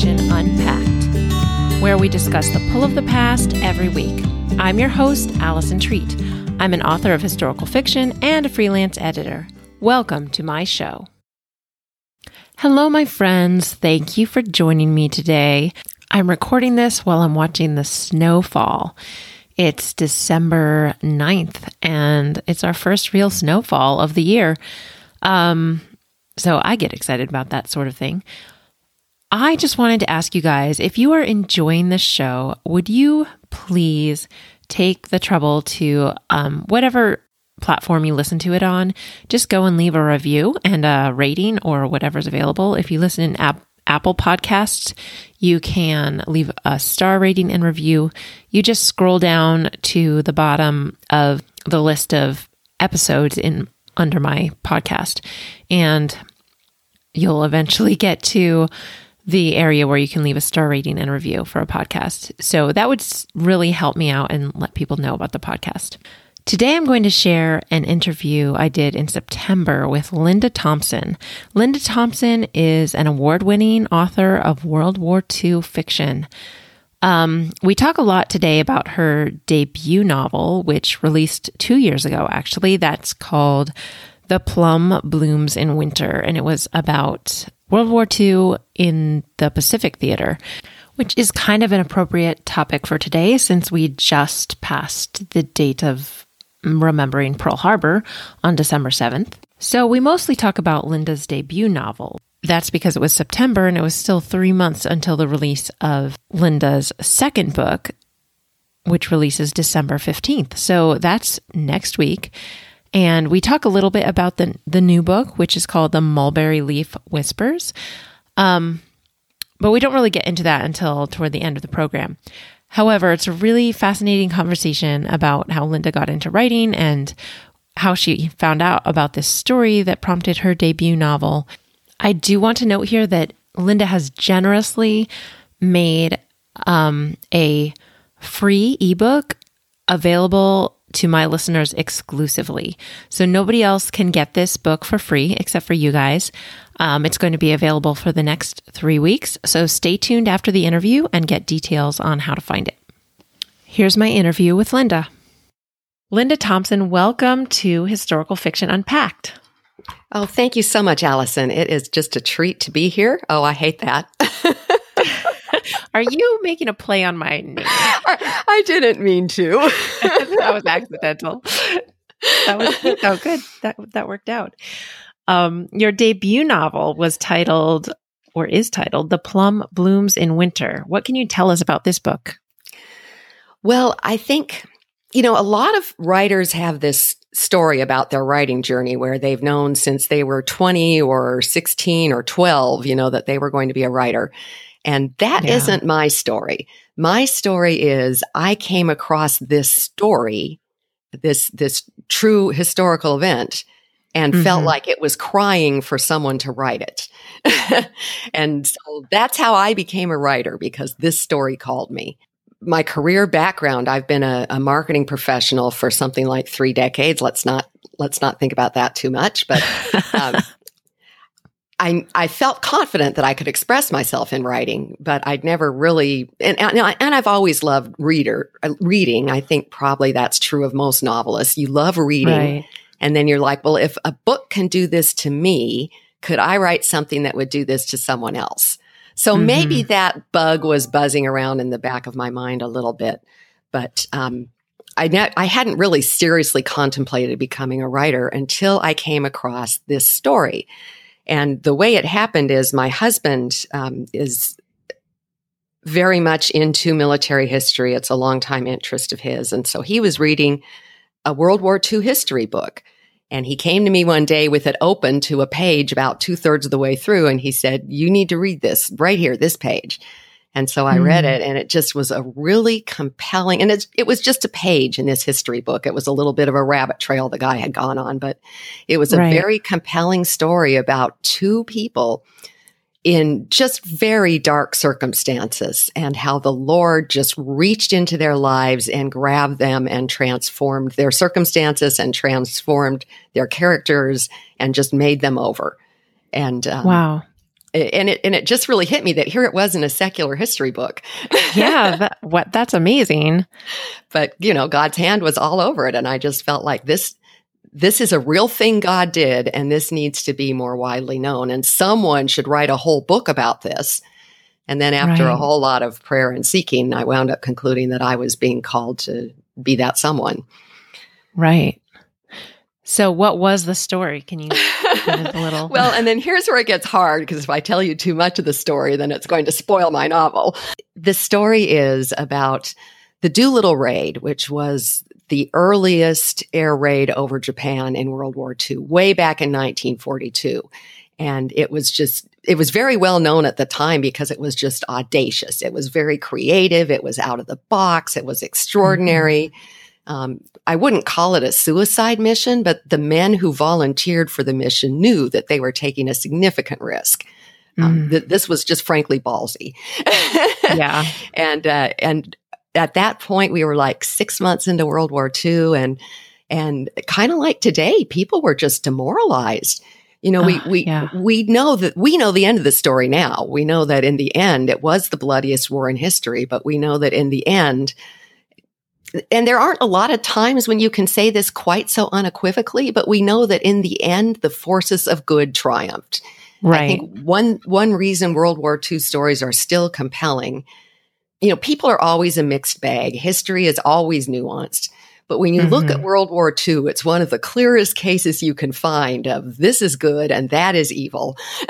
Fiction Unpacked, where we discuss the pull of the past every week. I'm your host, Allison Treat. I'm an author of historical fiction and a freelance editor. Welcome to my show. Hello, my friends. Thank you for joining me today. I'm recording this while I'm watching the snowfall. It's December 9th, and it's our first real snowfall of the year. Um, so I get excited about that sort of thing. I just wanted to ask you guys if you are enjoying this show, would you please take the trouble to um, whatever platform you listen to it on, just go and leave a review and a rating or whatever's available. If you listen in app, Apple Podcasts, you can leave a star rating and review. You just scroll down to the bottom of the list of episodes in under my podcast and you'll eventually get to the area where you can leave a star rating and review for a podcast. So that would really help me out and let people know about the podcast. Today, I'm going to share an interview I did in September with Linda Thompson. Linda Thompson is an award winning author of World War II fiction. Um, we talk a lot today about her debut novel, which released two years ago, actually. That's called The Plum Blooms in Winter, and it was about World War II in the Pacific Theater, which is kind of an appropriate topic for today since we just passed the date of remembering Pearl Harbor on December 7th. So we mostly talk about Linda's debut novel. That's because it was September and it was still three months until the release of Linda's second book, which releases December 15th. So that's next week. And we talk a little bit about the, the new book, which is called The Mulberry Leaf Whispers. Um, but we don't really get into that until toward the end of the program. However, it's a really fascinating conversation about how Linda got into writing and how she found out about this story that prompted her debut novel. I do want to note here that Linda has generously made um, a free ebook available to my listeners exclusively. So nobody else can get this book for free except for you guys. Um, it's going to be available for the next three weeks. So stay tuned after the interview and get details on how to find it. Here's my interview with Linda. Linda Thompson, welcome to Historical Fiction Unpacked. Oh, thank you so much, Allison. It is just a treat to be here. Oh, I hate that. Are you making a play on my name? I, I didn't mean to. that was accidental. That was oh good. That that worked out. Um, your debut novel was titled or is titled The Plum Blooms in Winter. What can you tell us about this book? Well, I think you know, a lot of writers have this story about their writing journey where they've known since they were 20 or 16 or 12, you know, that they were going to be a writer. And that yeah. not my story. My story is I came across this story, this, this true historical event and mm-hmm. felt like it was crying for someone to write it. and so that's how I became a writer because this story called me. My career background, I've been a, a marketing professional for something like three decades. Let's not, let's not think about that too much, but, um, I, I felt confident that I could express myself in writing, but I'd never really, and, and, and I've always loved reader, uh, reading. I think probably that's true of most novelists. You love reading. Right. And then you're like, well, if a book can do this to me, could I write something that would do this to someone else? So mm-hmm. maybe that bug was buzzing around in the back of my mind a little bit, but, um, I, ne- I hadn't really seriously contemplated becoming a writer until I came across this story. And the way it happened is my husband um, is very much into military history. It's a longtime interest of his. And so he was reading a World War II history book. And he came to me one day with it open to a page about two thirds of the way through. And he said, You need to read this right here, this page. And so I mm. read it and it just was a really compelling, and it, it was just a page in this history book. It was a little bit of a rabbit trail the guy had gone on, but it was a right. very compelling story about two people in just very dark circumstances and how the Lord just reached into their lives and grabbed them and transformed their circumstances and transformed their characters and just made them over. And um, wow. And it and it just really hit me that here it was in a secular history book. yeah, that, what that's amazing. But you know, God's hand was all over it, and I just felt like this this is a real thing God did, and this needs to be more widely known. And someone should write a whole book about this. And then after right. a whole lot of prayer and seeking, I wound up concluding that I was being called to be that someone. Right. So, what was the story? Can you a little? well, and then here's where it gets hard because if I tell you too much of the story, then it's going to spoil my novel. The story is about the Doolittle Raid, which was the earliest air raid over Japan in World War II, way back in 1942. And it was just, it was very well known at the time because it was just audacious. It was very creative. It was out of the box. It was extraordinary. Mm-hmm. Um, I wouldn't call it a suicide mission, but the men who volunteered for the mission knew that they were taking a significant risk. Um, mm. th- this was just frankly ballsy. yeah. And, uh, and at that point, we were like six months into World War II and, and kind of like today, people were just demoralized. You know, we, we, yeah. we know that we know the end of the story now. We know that in the end, it was the bloodiest war in history, but we know that in the end, and there aren't a lot of times when you can say this quite so unequivocally, but we know that in the end, the forces of good triumphed. Right. I think one, one reason World War II stories are still compelling you know, people are always a mixed bag. History is always nuanced. But when you mm-hmm. look at mm-hmm. World War II, it's one of the clearest cases you can find of this is good and that is evil.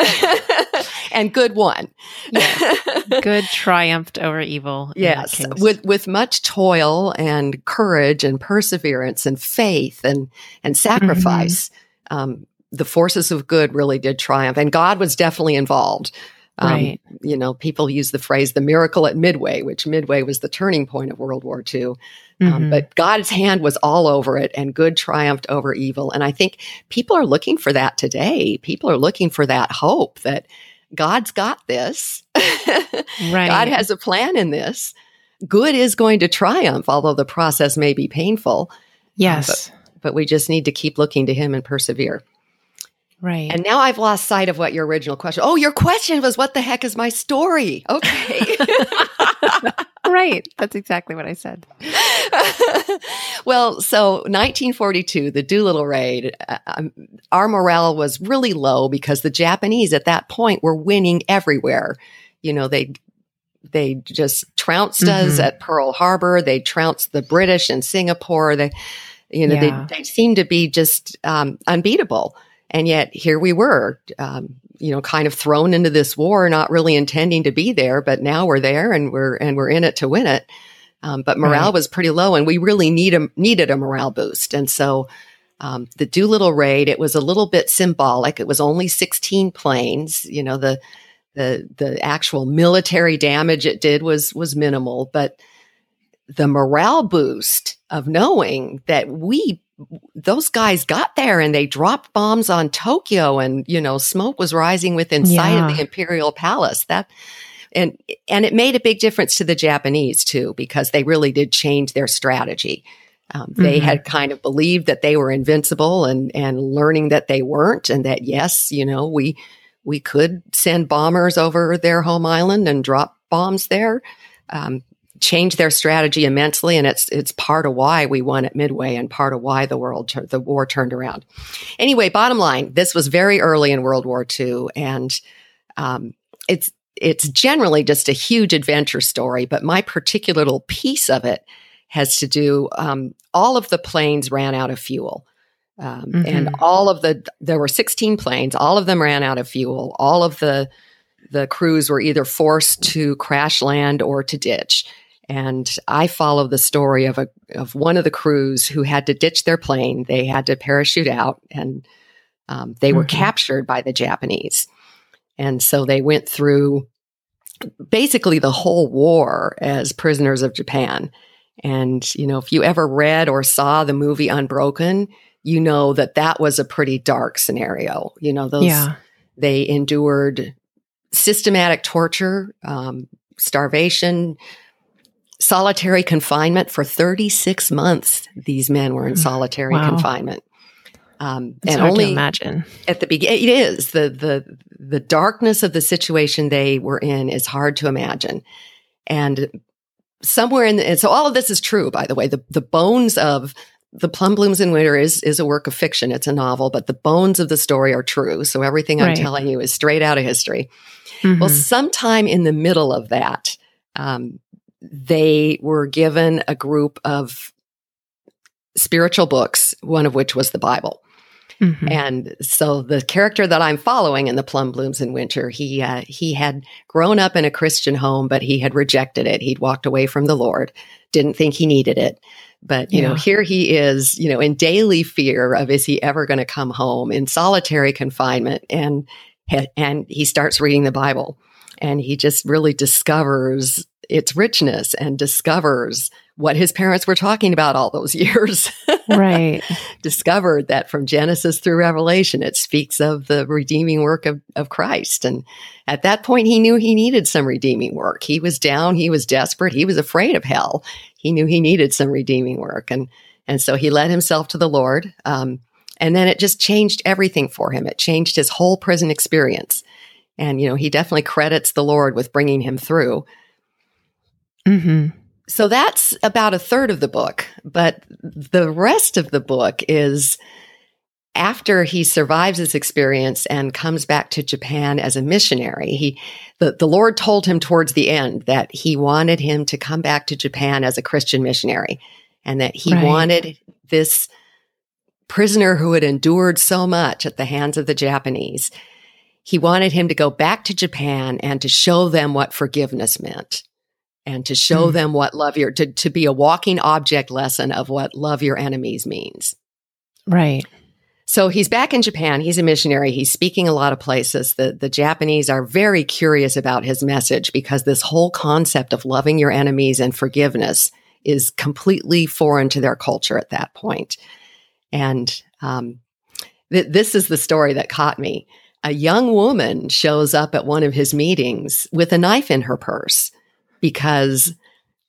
and good won. Yes. Good triumphed over evil. Yes. With with much toil and courage and perseverance and faith and and sacrifice. Mm-hmm. Um, the forces of good really did triumph. And God was definitely involved. Um, right. You know, people use the phrase the miracle at Midway, which Midway was the turning point of World War II. Um, mm-hmm. Um, but God's hand was all over it and good triumphed over evil. And I think people are looking for that today. People are looking for that hope that God's got this. right. God has a plan in this. Good is going to triumph, although the process may be painful. Yes. Uh, but, but we just need to keep looking to Him and persevere. Right. And now I've lost sight of what your original question. Oh, your question was what the heck is my story? Okay. right. That's exactly what I said. well, so 1942, the Doolittle raid, uh, um, our morale was really low because the Japanese at that point were winning everywhere. You know, they they just trounced mm-hmm. us at Pearl Harbor. They trounced the British in Singapore. They, you know, yeah. they, they seemed to be just um, unbeatable. And yet here we were, um, you know, kind of thrown into this war, not really intending to be there, but now we're there and we're, and we're in it to win it. Um, but morale right. was pretty low and we really need a, needed a morale boost. And so, um, the Doolittle raid, it was a little bit symbolic. It was only 16 planes. You know, the, the, the actual military damage it did was, was minimal, but the morale boost of knowing that we those guys got there and they dropped bombs on Tokyo and, you know, smoke was rising within yeah. sight of the Imperial Palace. That, and, and it made a big difference to the Japanese too, because they really did change their strategy. Um, they mm-hmm. had kind of believed that they were invincible and, and learning that they weren't and that yes, you know, we, we could send bombers over their home island and drop bombs there. Um, changed their strategy immensely, and it's it's part of why we won at Midway and part of why the world the war turned around. Anyway, bottom line, this was very early in World War II, and um, it's it's generally just a huge adventure story. But my particular little piece of it has to do. Um, all of the planes ran out of fuel. Um, mm-hmm. And all of the, there were 16 planes, all of them ran out of fuel. All of the, the crews were either forced to crash land or to ditch. And I follow the story of a of one of the crews who had to ditch their plane. They had to parachute out, and um, they were mm-hmm. captured by the Japanese. And so they went through basically the whole war as prisoners of Japan. And you know, if you ever read or saw the movie Unbroken, you know that that was a pretty dark scenario. You know, those yeah. they endured systematic torture, um, starvation, solitary confinement for 36 months. These men were in mm, solitary wow. confinement. Um, and only imagine at the beginning, it is the the the darkness of the situation they were in is hard to imagine, and somewhere in the, and so all of this is true. By the way, the the bones of the plum blooms in winter is is a work of fiction. It's a novel, but the bones of the story are true. So everything I'm telling you is straight out of history. Mm-hmm. Well, sometime in the middle of that, um, they were given a group of spiritual books, one of which was the Bible. Mm-hmm. And so the character that I'm following in the Plum Blooms in Winter, he uh, he had grown up in a Christian home, but he had rejected it. He'd walked away from the Lord, didn't think he needed it. But you yeah. know, here he is, you know, in daily fear of is he ever going to come home in solitary confinement, and and he starts reading the Bible, and he just really discovers its richness and discovers what his parents were talking about all those years. right. Discovered that from Genesis through Revelation, it speaks of the redeeming work of, of Christ. And at that point, he knew he needed some redeeming work. He was down. He was desperate. He was afraid of hell. He knew he needed some redeeming work. And, and so he led himself to the Lord. Um, and then it just changed everything for him. It changed his whole prison experience. And, you know, he definitely credits the Lord with bringing him through. Mm-hmm. So that's about a third of the book. But the rest of the book is after he survives his experience and comes back to Japan as a missionary, he the, the Lord told him towards the end that he wanted him to come back to Japan as a Christian missionary and that he right. wanted this prisoner who had endured so much at the hands of the Japanese. He wanted him to go back to Japan and to show them what forgiveness meant and to show mm. them what love your to, to be a walking object lesson of what love your enemies means. Right. So he's back in Japan. He's a missionary. He's speaking a lot of places. The, the Japanese are very curious about his message because this whole concept of loving your enemies and forgiveness is completely foreign to their culture at that point. And um, th- this is the story that caught me. A young woman shows up at one of his meetings with a knife in her purse because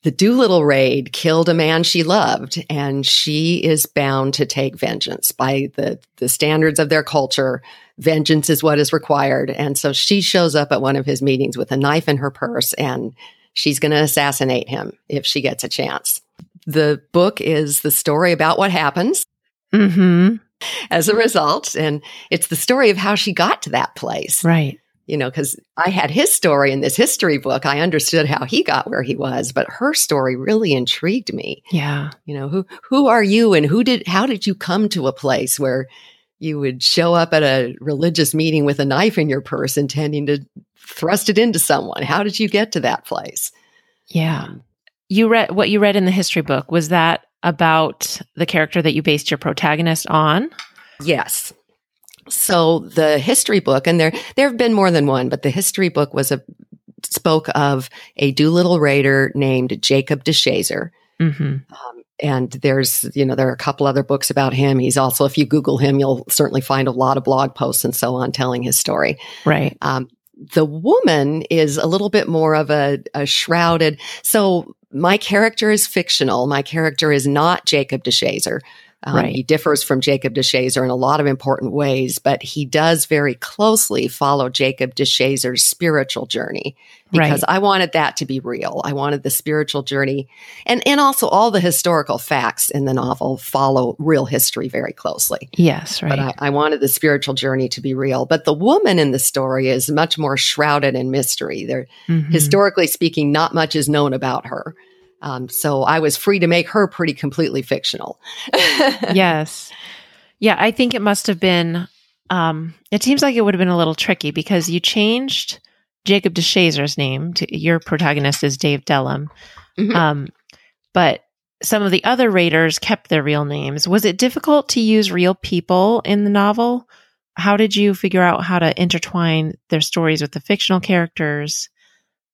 the Doolittle raid killed a man she loved, and she is bound to take vengeance by the, the standards of their culture. Vengeance is what is required. And so she shows up at one of his meetings with a knife in her purse, and she's going to assassinate him if she gets a chance. The book is the story about what happens. Mm-hmm. As a result, and it's the story of how she got to that place. Right you know, because I had his story in this history book. I understood how he got where he was, but her story really intrigued me. Yeah. You know, who who are you and who did how did you come to a place where you would show up at a religious meeting with a knife in your purse intending to thrust it into someone? How did you get to that place? Yeah. Um, you read what you read in the history book was that about the character that you based your protagonist on? Yes. So the history book, and there there have been more than one, but the history book was a spoke of a Doolittle raider named Jacob DeShazer. Mm-hmm. Um, and there's, you know, there are a couple other books about him. He's also, if you Google him, you'll certainly find a lot of blog posts and so on telling his story. Right. Um, the woman is a little bit more of a, a shrouded. So my character is fictional. My character is not Jacob DeShazer. Um, right. He differs from Jacob DeShazer in a lot of important ways, but he does very closely follow Jacob DeShazer's spiritual journey because right. I wanted that to be real. I wanted the spiritual journey and, and also all the historical facts in the novel follow real history very closely. Yes, right. But I, I wanted the spiritual journey to be real. But the woman in the story is much more shrouded in mystery. There, mm-hmm. historically speaking, not much is known about her. Um, so I was free to make her pretty completely fictional. yes. Yeah, I think it must have been, um, it seems like it would have been a little tricky because you changed Jacob DeShazer's name to your protagonist is Dave Dellum. Mm-hmm. Um, but some of the other raiders kept their real names. Was it difficult to use real people in the novel? How did you figure out how to intertwine their stories with the fictional characters?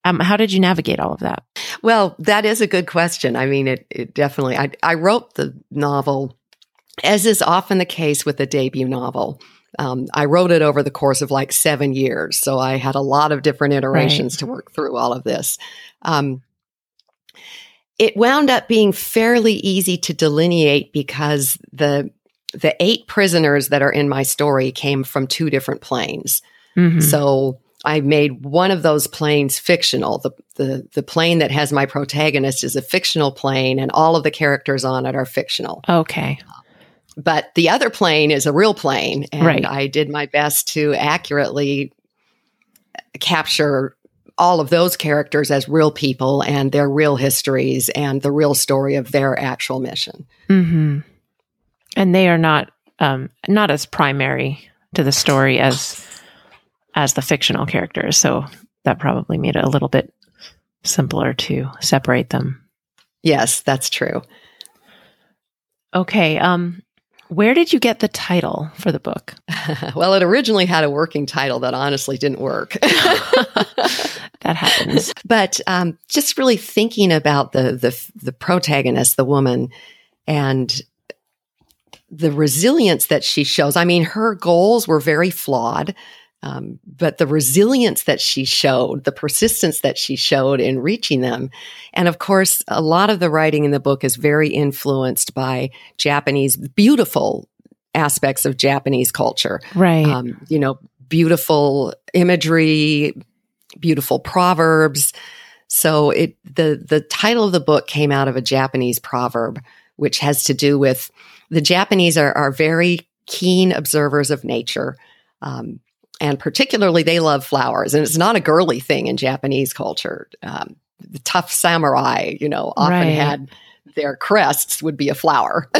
Um, how did you navigate all of that? Well, that is a good question. I mean, it, it definitely, I, I wrote the novel, as is often the case with a debut novel. Um, I wrote it over the course of like seven years. So I had a lot of different iterations right. to work through all of this. Um, it wound up being fairly easy to delineate because the the eight prisoners that are in my story came from two different planes. Mhm. So I made one of those planes fictional. The, the the plane that has my protagonist is a fictional plane, and all of the characters on it are fictional. okay. But the other plane is a real plane, and Right. I did my best to accurately capture all of those characters as real people and their real histories and the real story of their actual mission. hmm And they are not um, not as primary to the story as as the fictional characters. So that probably made it a little bit simpler to separate them. Yes, that's true. Okay. Um, where did you get the title for the book? well, it originally had a working title that honestly didn't work. That happens. but um, just really thinking about the the the protagonist, the woman, and the resilience that she shows. I mean, her goals were very flawed, um, but the resilience that she showed, the persistence that she showed in reaching them, and of course, a lot of the writing in the book is very influenced by Japanese beautiful aspects of Japanese culture Right. um, you know, beautiful imagery, beautiful proverbs. So it the the title of the book came out of a Japanese proverb, which has to do with the Japanese are, are very keen observers of nature. Um, and particularly, they love flowers, and it's not a girly thing in Japanese culture. Um, the tough samurai, you know, often Right. had their crests would be a flower.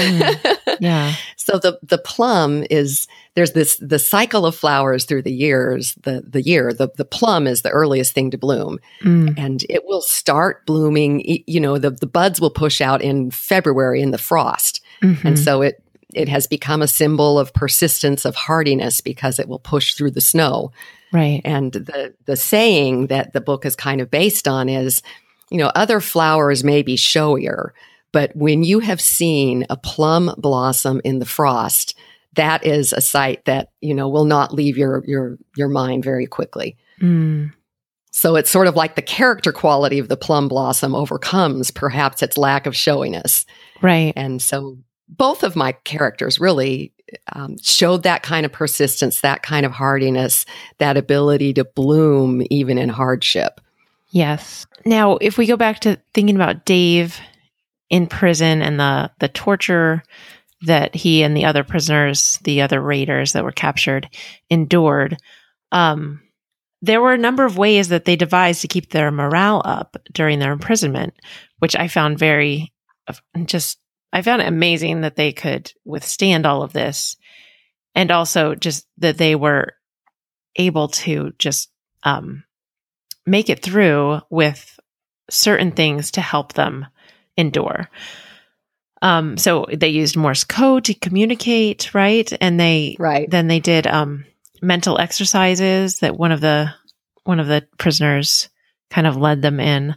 yeah. So the the plum is there's this the cycle of flowers through the years the the year the the plum is the earliest thing to bloom Mm. and it will start blooming you know the the buds will push out in February in the frost Mhm. and so it it has become a symbol of persistence of hardiness because it will push through the snow right. and the the saying that the book is kind of based on is, you know, other flowers may be showier, but when you have seen a plum blossom in the frost, that is a sight that, you know, will not leave your your your mind very quickly. Mm. So it's sort of like the character quality of the plum blossom overcomes perhaps its lack of showiness. Right. And so both of my characters really um, showed that kind of persistence, that kind of hardiness, that ability to bloom even in hardship. Yes. Now, if we go back to thinking about Dave in prison and the the torture that he and the other prisoners, the other raiders that were captured, endured, um, there were a number of ways that they devised to keep their morale up during their imprisonment, which I found very just I found it amazing that they could withstand all of this, and also just that they were able to just um, make it through with certain things to help them endure. Um, so they used Morse code to communicate, right? And they Right. then they did um, mental exercises that one of the one of the prisoners kind of led them in.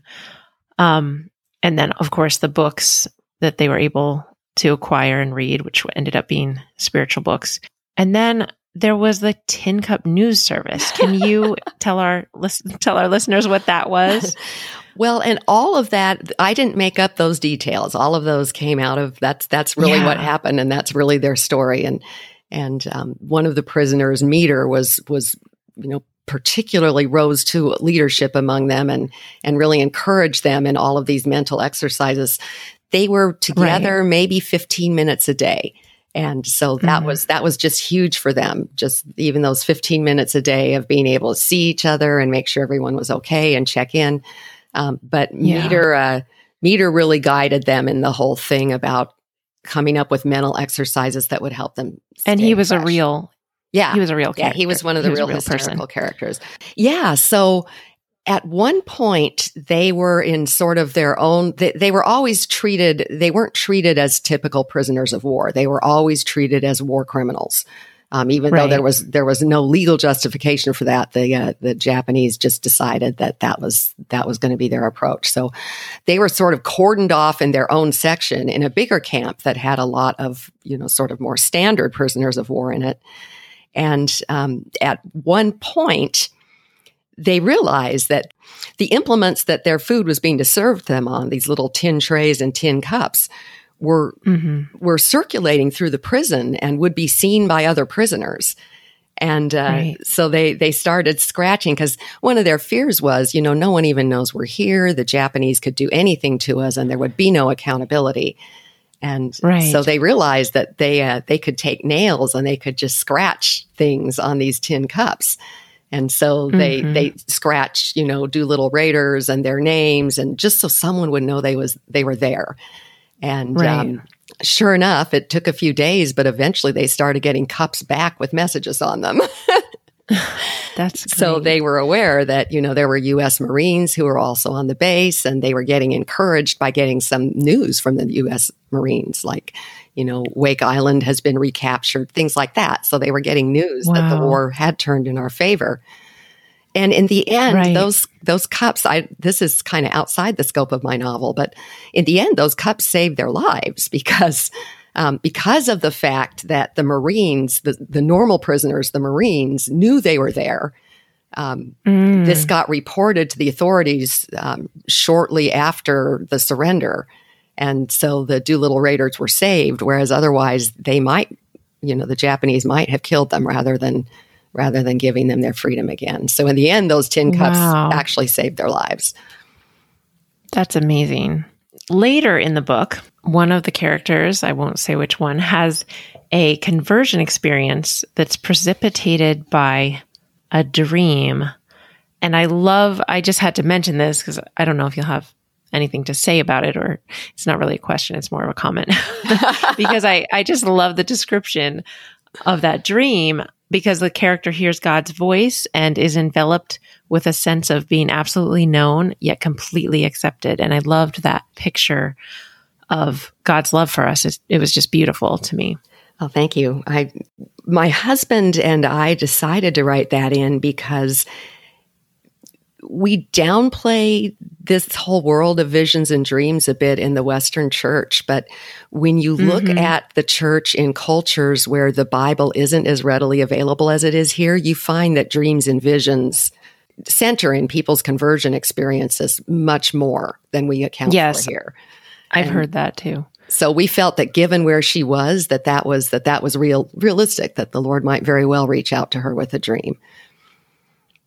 Um, and then, of course, the books that they were able to acquire and read, which ended up being spiritual books. And then there was the Tin Cup News Service. Can you tell our lis- tell our listeners what that was? Well, and all of that, I didn't make up those details. All of those came out of that's that's really Yeah. what happened, and that's really their story. And and um, one of the prisoners, Meder, was was you know particularly rose to leadership among them and and really encouraged them in all of these mental exercises. They were together maybe 15 minutes a day. And so that Mhm. was that was just huge for them. Just even those 15 minutes a day of being able to see each other and make sure everyone was okay and check in. Um, but Yeah. Meder uh, Meder really guided them in the whole thing about coming up with mental exercises that would help them. And he was a real yeah he was a real yeah, character. he was one of the a real, person. characters. Yeah, so at one point they were in sort of their own they, they were always treated they weren't treated as typical prisoners of war. They were always treated as war criminals. Um, even though there was there was no legal justification for that, the uh, the Japanese just decided that that was that was going to be their approach. So they were sort of cordoned off in their own section in a bigger camp that had a lot of you know sort of more standard prisoners of war in it. And um, at one point, they realized that the implements that their food was being served them on, these little tin trays and tin cups, were mm-hmm. were circulating through the prison and would be seen by other prisoners. And uh, right. so they they started scratching because one of their fears was, you know, no one even knows we're here. The Japanese could do anything to us, and there would be no accountability. And right. so they realized that they uh, they could take nails and they could just scratch things on these tin cups. And so they mm-hmm. they scratch, you know, Doolittle raiders and their names, and just so someone would know they was they were there. And right. um, sure enough, it took a few days, but eventually they started getting cups back with messages on them. That's great. so they were aware that you know there were U.S. Marines who were also on the base, and they were getting encouraged by getting some news from the U.S. Marines, like you know Wake Island has been recaptured, things like that. So they were getting news wow. that the war had turned in our favor. And in the end, right. those those cups, I this is kind of outside the scope of my novel, but in the end, those cups saved their lives because um, because of the fact that the Marines, the, the normal prisoners, the Marines knew they were there. Um, mm. This got reported to the authorities um, shortly after the surrender. And so the Doolittle Raiders were saved, whereas otherwise they might, you know, the Japanese might have killed them rather than rather than giving them their freedom again. So in the end, those tin cups wow. actually saved their lives. That's amazing. Later in the book, one of the characters, I won't say which one, has a conversion experience that's precipitated by a dream. And I love, I just had to mention this because I don't know if you'll have anything to say about it or it's not really a question, it's more of a comment. because I, I just love the description of that dream because the character hears God's voice and is enveloped with a sense of being absolutely known yet completely accepted. And I loved that picture of God's love for us. It, was just beautiful to me. Oh, thank you. I, my husband and I decided to write that in because we downplay this whole world of visions and dreams a bit in the Western church. But when you look mm-hmm. at the church in cultures where the Bible isn't as readily available as it is here, you find that dreams and visions center in people's conversion experiences much more than we account yes, for here. I've and heard that too. So we felt that given where she was, that that was that that was real realistic. That the Lord might very well reach out to her with a dream.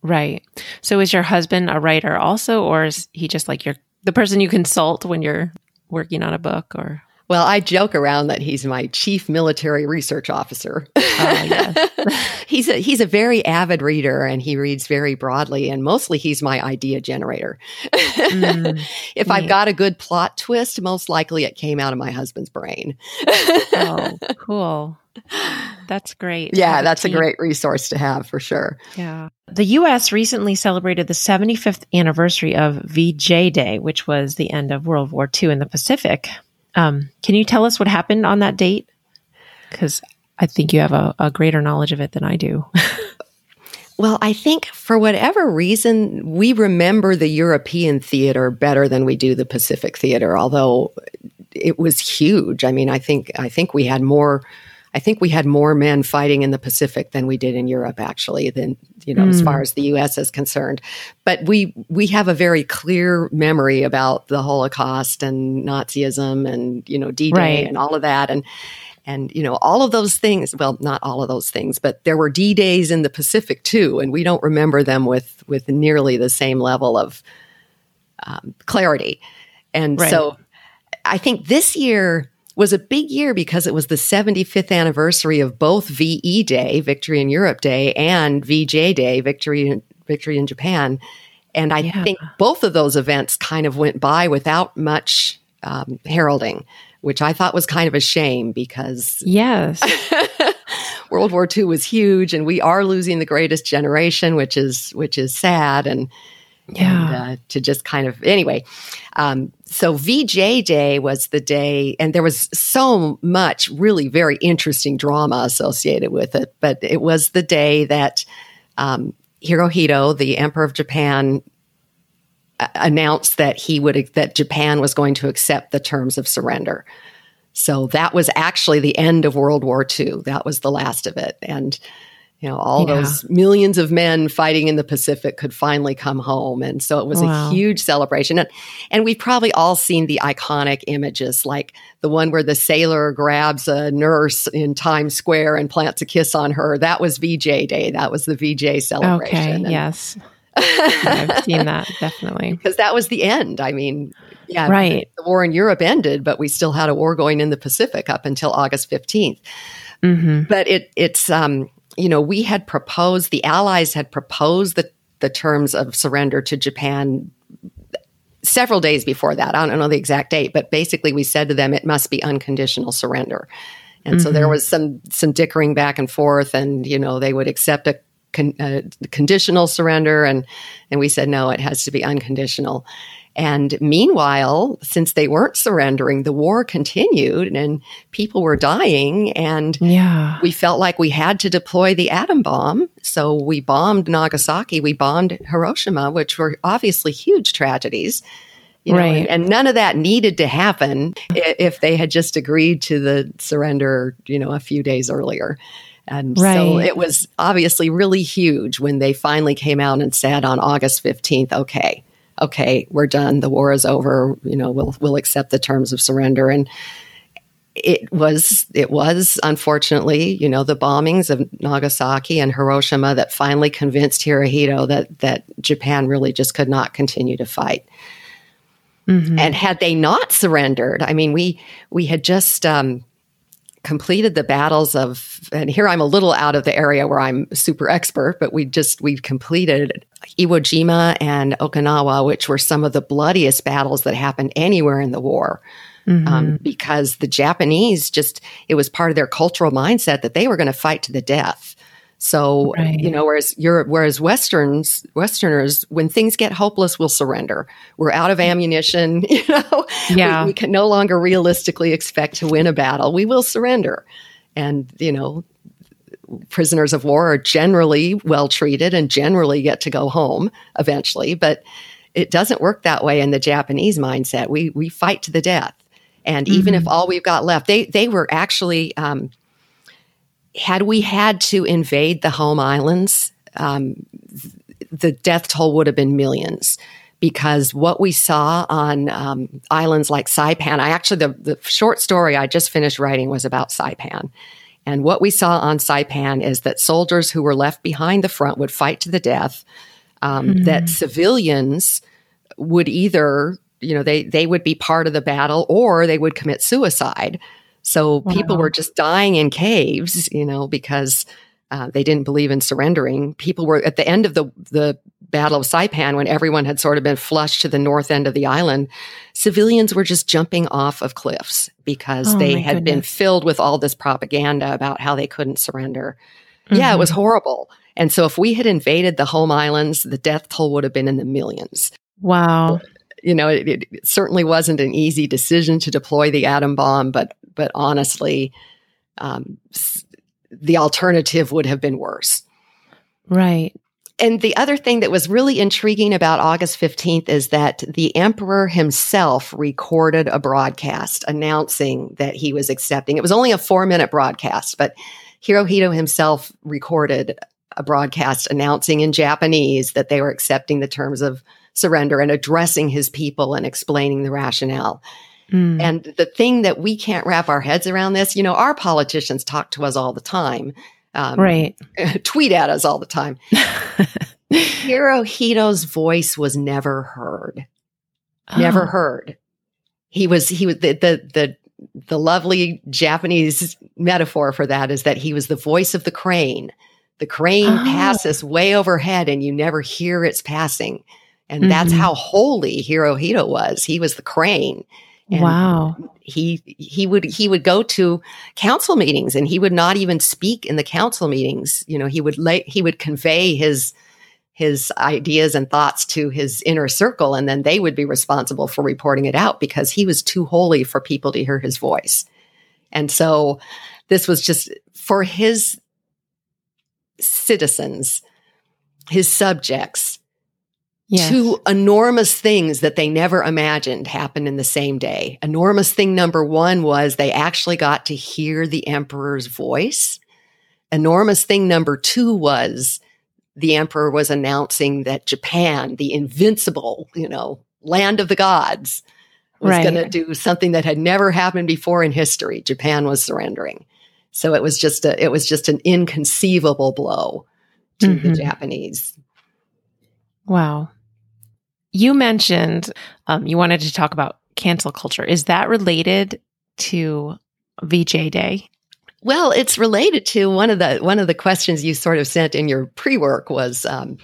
Right. So is your husband a writer also, or is he just like your the person you consult when you're working on a book or well, I joke around that he's my chief military research officer. Uh, he's a he's a very avid reader and he reads very broadly and mostly he's my idea generator. Mm, if I've got a good plot twist, most likely it came out of my husband's brain. oh, cool. That's great. Yeah, that's a great resource to have for sure. Yeah. The US recently celebrated the 75th anniversary of VJ Day, which was the end of World War II in the Pacific. Um, can you tell us what happened on that date? Because I think you have a, a greater knowledge of it than I do. Well, I think for whatever reason, we remember the European theater better than we do the Pacific theater, although it was huge. I mean, I think I think we had more I think we had more men fighting in the Pacific than we did in Europe, actually, than you know, mm. as far hmm. as the U.S. is concerned. But we we have a very clear memory about the Holocaust and Nazism and you know D-Day right. and all of that, and and you know all of those things. Well, not all of those things, but there were D days in the Pacific too, and we don't remember them with with nearly the same level of um, clarity. And right. so, I think this year was a big year because it was the 75th anniversary of both VE Day, Victory in Europe Day, and VJ Day, Victory Victory in Japan. And I yeah. think both of those events kind of went by without much um, heralding, which I thought was kind of a shame because yes, World War II was huge, and we are losing the greatest generation, which is which is sad. And yeah. And, uh, to just kind of anyway. Um, so VJ Day was the day, and there was so much really very interesting drama associated with it. But it was the day that um, Hirohito, the Emperor of Japan, announced that he would that Japan was going to accept the terms of surrender. So that was actually the end of World War II. That was the last of it, and you know, all Yeah. those millions of men fighting in the Pacific could finally come home. And so it was Wow. a huge celebration. And, and we've probably all seen the iconic images, like the one where the sailor grabs a nurse in Times Square and plants a kiss on her. That was VJ Day. That was the VJ celebration. Okay. And- Yes. I've seen that definitely. because that was the end. I mean, yeah, Right. The war in Europe ended, but we still had a war going in the Pacific up until August 15th. hmm but it it's um you know we had proposed the allies had proposed the the terms of surrender to japan several days before that. I don't know the exact date but basically we said to them it must be unconditional surrender. And so there was some some dickering back and forth and you know they would accept a con, uh, conditional surrender and and we said no it has to be unconditional and meanwhile since they weren't surrendering the war continued and people were dying and Yeah. we felt like we had to deploy the atom bomb. So we bombed Nagasaki, we bombed Hiroshima, which were obviously huge tragedies. You know, Right. and, and none of that needed to happen if they had just agreed to the surrender, you know, a few days earlier. And so it was obviously really huge when they finally came out and said on August 15th, okay, okay, we're done. The war is over. You know, we'll, we'll accept the terms of surrender. And it was it was unfortunately you know the bombings of Nagasaki and Hiroshima that finally convinced Hirohito that that Japan really just could not continue to fight. Mhm. And had they not surrendered, I mean, we we had just um, completed the battles of, and here I'm a little out of the area where I'm super expert, but we just we've completed Iwo Jima and Okinawa, which were some of the bloodiest battles that happened anywhere in the war Mhm. um, because the Japanese just it was part of their cultural mindset that they were going to fight to the death. So Right. you know, whereas Europe, whereas Westerns, Westerners, when things get hopeless, we'll surrender. We're out of ammunition. You know, Yeah. we, we can no longer realistically expect to win a battle. We will surrender, and you know, prisoners of war are generally well treated and generally get to go home eventually. But it doesn't work that way in the Japanese mindset. We we fight to the death, and even if all we've got left, they they were actually. Um, had we had to invade the home islands, um, the death toll would have been millions. Because what we saw on um, islands like Saipan, I actually, the, the short story I just finished writing was about Saipan. And what we saw on Saipan is that soldiers who were left behind the front would fight to the death, um, that civilians would either, you know, they, they would be part of the battle or they would commit suicide. So people were just dying in caves, you know, because uh, they didn't believe in surrendering. People were at the end of the the Battle of Saipan, when everyone had sort of been flushed to the north end of the island. Civilians were just jumping off of cliffs because Oh, they had been filled with all this propaganda about how they couldn't surrender. Yeah, it was horrible. And so if we had invaded the home islands, the death toll would have been in the millions Wow. you know, it, it certainly wasn't an easy decision to deploy the atom bomb, but but honestly, um, the alternative would have been worse. Right. And the other thing that was really intriguing about August 15th is that the emperor himself recorded a broadcast announcing that he was accepting. It was only a four minute broadcast, but Hirohito himself recorded a broadcast announcing in Japanese that they were accepting the terms of surrender and addressing his people and explaining the rationale. Mm. And the thing that we can't wrap our heads around this, you know, our politicians talk to us all the time, um, right. tweet at us all the time. Hirohito's voice was never heard. Never Oh. heard. He was he was the, the the the lovely Japanese metaphor for that is that he was the voice of the crane. The crane Oh. passes way overhead and you never hear its passing. And that's Mhm. how holy Hirohito was. He was the crane. And wow. he he would he would go to council meetings and he would not even speak in the council meetings you know he would lay, he would convey his his ideas and thoughts to his inner circle and then they would be responsible for reporting it out because he was too holy for people to hear his voice and so this was just for his citizens his subjects Yes. two enormous things that they never imagined happened in the same day. Enormous thing number one was they actually got to hear the emperor's voice. enormous thing number two was the emperor was announcing that Japan, the invincible, you know, land of the gods, was right. going to do something that had never happened before in history. Japan was surrendering. So it was just a it was just an inconceivable blow to mm-hmm. the Japanese. Wow. You mentioned um, you wanted to talk about cancel culture. Is that related to VJ Day? Well, it's related to one of the one of the questions you sort of sent in your pre-work was um,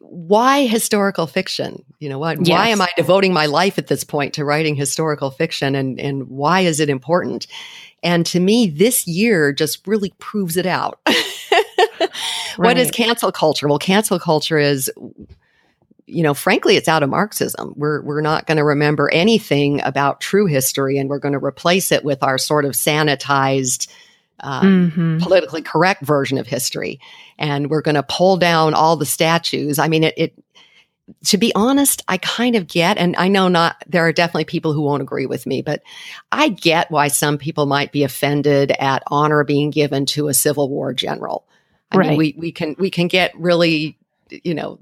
why historical fiction? You know, why, yes. why am I devoting my life at this point to writing historical fiction, and and why is it important? And to me, this year just really proves it out. right. What is cancel culture? Well, cancel culture is you know, frankly, it's out of Marxism. We're we're not going to remember anything about true history, and we're going to replace it with our sort of sanitized, um, mm-hmm. politically correct version of history. And we're going to pull down all the statues. I mean, it, it. To be honest, I kind of get, and I know not. There are definitely people who won't agree with me, but I get why some people might be offended at honor being given to a Civil War general. I right. mean, we we can we can get really, you know,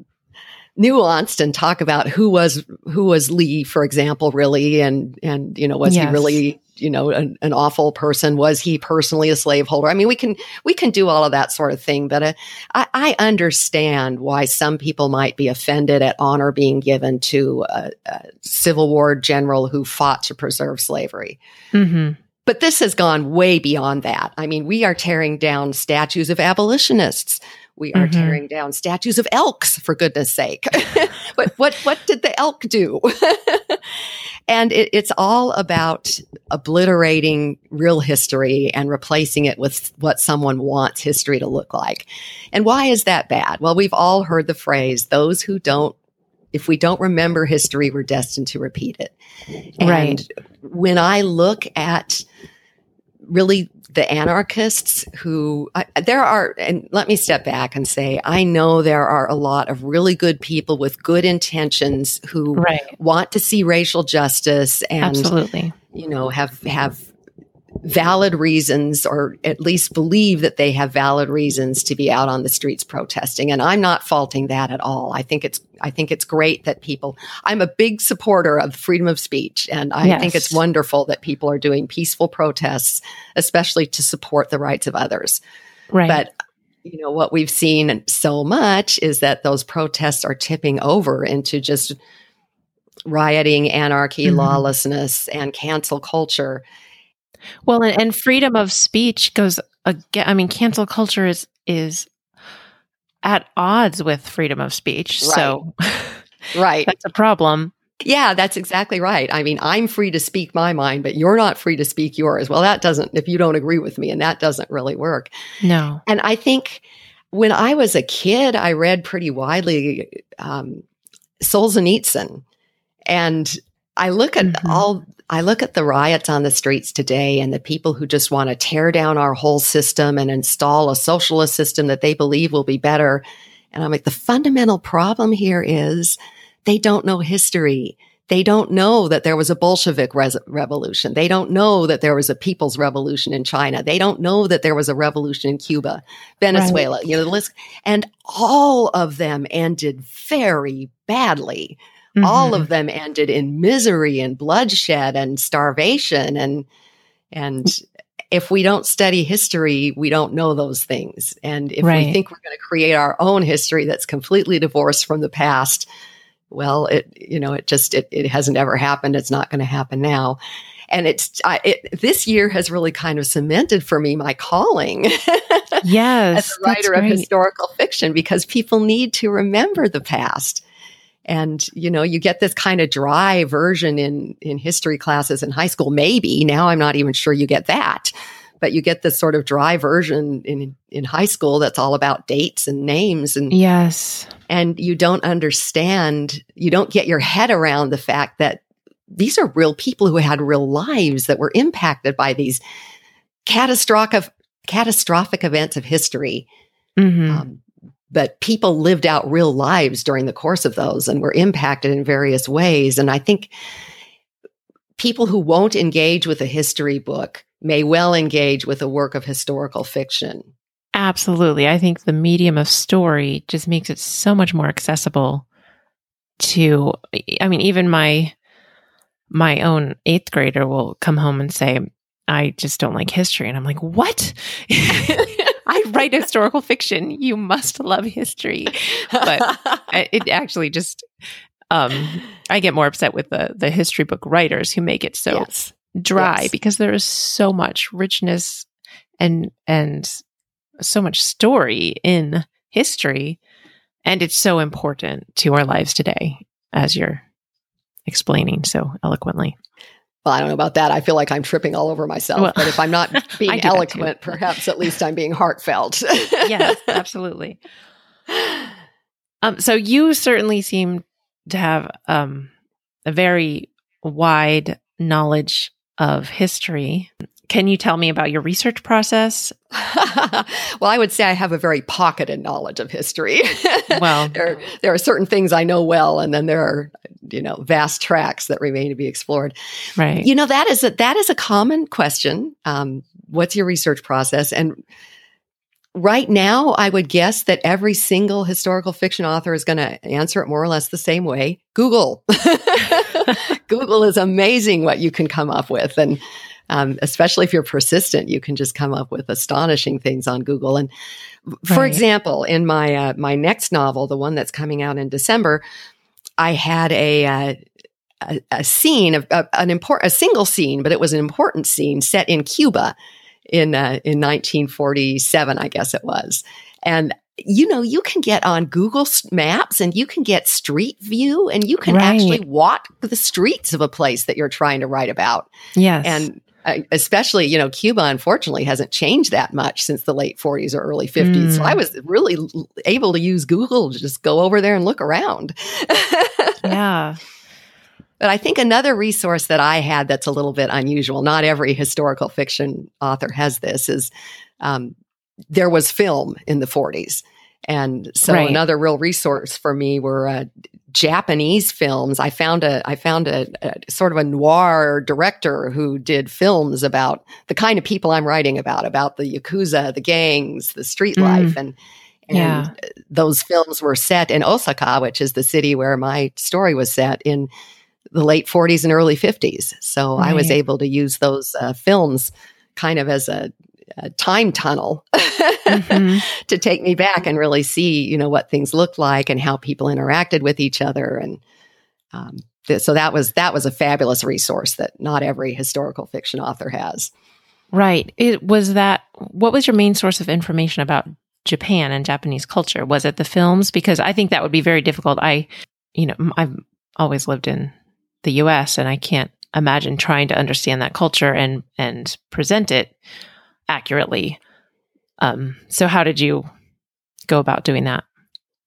nuanced and talk about who was who was Lee, for example, really, and and you know was yes. he really you know an, an, awful person? Was he personally a slaveholder? I mean, we can we can do all of that sort of thing, but uh, I, I, understand why some people might be offended at honor being given to a, a Civil War general who fought to preserve slavery. Mm-hmm. But this has gone way beyond that. I mean, we are tearing down statues of abolitionists we are mm-hmm. tearing down statues of elks, for goodness sake. but what, what did the elk do? and it, it's all about obliterating real history and replacing it with what someone wants history to look like. And why is that bad? Well, we've all heard the phrase, those who don't if we don't remember history, we're destined to repeat it. And right. when I look at really the anarchists who I, there are, and let me step back and say, I know there are a lot of really good people with good intentions who right. want to see racial justice and, absolutely, you know, have have valid reasons or at least believe that they have valid reasons to be out on the streets protesting and I'm not faulting that at all. I think it's I think it's great that people I'm a big supporter of freedom of speech and I yes. think it's wonderful that people are doing peaceful protests especially to support the rights of others. Right. But you know what we've seen so much is that those protests are tipping over into just rioting, anarchy, mm-hmm. lawlessness and cancel culture well, and, and freedom of speech goes again. I mean, cancel culture is is at odds with freedom of speech. Right. So, right, that's a problem. Yeah, that's exactly right. I mean, I'm free to speak my mind, but you're not free to speak yours. Well, that doesn't, if you don't agree with me, and that doesn't really work. No. And I think when I was a kid, I read pretty widely um, Solzhenitsyn. And I look at mm-hmm. all I look at the riots on the streets today and the people who just want to tear down our whole system and install a socialist system that they believe will be better. And I'm like, the fundamental problem here is they don't know history. They don't know that there was a Bolshevik res- revolution. They don't know that there was a people's revolution in China. They don't know that there was a revolution in Cuba, Venezuela, right. you know, the list. And all of them ended very badly. Mm-hmm. All of them ended in misery and bloodshed and starvation and and if we don't study history, we don't know those things. And if right. we think we're going to create our own history that's completely divorced from the past, well, it you know it just it, it hasn't ever happened. It's not going to happen now. And it's I, it, this year has really kind of cemented for me my calling. Yes, as a writer of historical fiction, because people need to remember the past and you know you get this kind of dry version in in history classes in high school. Maybe now i'm not even sure you get that but you get this sort of dry version in in high school that's all about dates and names and yes. And you don't understand you don't get your head around the fact that these are real people who had real lives that were impacted by these catastrophic catastrophic events of history. Mm-hmm. um, but people lived out real lives during the course of those and were impacted in various ways. And I think people who won't engage with a history book may well engage with a work of historical fiction. Absolutely. I think the medium of story just makes it so much more accessible to I mean even my my own 8th grader will come home and say I just don't like history and I'm like, "What?" I write historical fiction. You must love history. But it actually just um I get more upset with the the history book writers who make it so yes. dry Yes. because there is so much richness and and so much story in history and it's so important to our lives today as you're explaining so eloquently Well, I don't know about that. I feel like I'm tripping all over myself. Well, but if I'm not being do that too. eloquent, perhaps at least I'm being heartfelt. yes absolutely um so you certainly seem to have um a very wide knowledge of history can you tell me about your research process well, I would say I have a very pocketed knowledge of history. Well- there there are certain things I know well, and then there are you know vast tracks that remain to be explored. right You know that is a that is a common question. Um, what's your research process? And right now, I would guess that every single historical fiction author is going to answer it more or less the same way. Google. Google is amazing what you can come up with, and um, especially if you're persistent, you can just come up with astonishing things on Google. And for Right. example, in my uh, my next novel, the one that's coming out in December, I had a uh, a, a scene of a, an important a single scene, but it was an important scene set in Cuba in uh, in 1947, I guess it was, and. You know, you can get on Google Maps and you can get Street View and you can Right. actually walk the streets of a place that you're trying to write about. yes And uh, especially, you know, Cuba unfortunately hasn't changed that much since the late 40s or early 50s. So Mm. I was really able to use Google to just go over there and look around. yeah But I think another resource that I had that's a little bit unusual, not every historical fiction author has this, is um, there was film in the 40s. And so Right. another real resource for me were uh, Japanese films. I found a I found a, a sort of a noir director who did films about the kind of people I'm writing about, about the yakuza, the gangs, the street Mm. life, and and Yeah. those films were set in Osaka, which is the city where my story was set in the late 40s and early 50s. So I was able to use those uh, films kind of as a, a time tunnel Mhm. to take me back and really see, you know, what things looked like and how people interacted with each other. And um, th- so that was that was a fabulous resource that not every historical fiction author has. Right. It was that what was your main source of information about Japan and Japanese culture? Was it the films? Because I think that would be very difficult. I, you know, I've always lived in the US and I can't imagine trying to understand that culture and and present it accurately. Um so how did you go about doing that?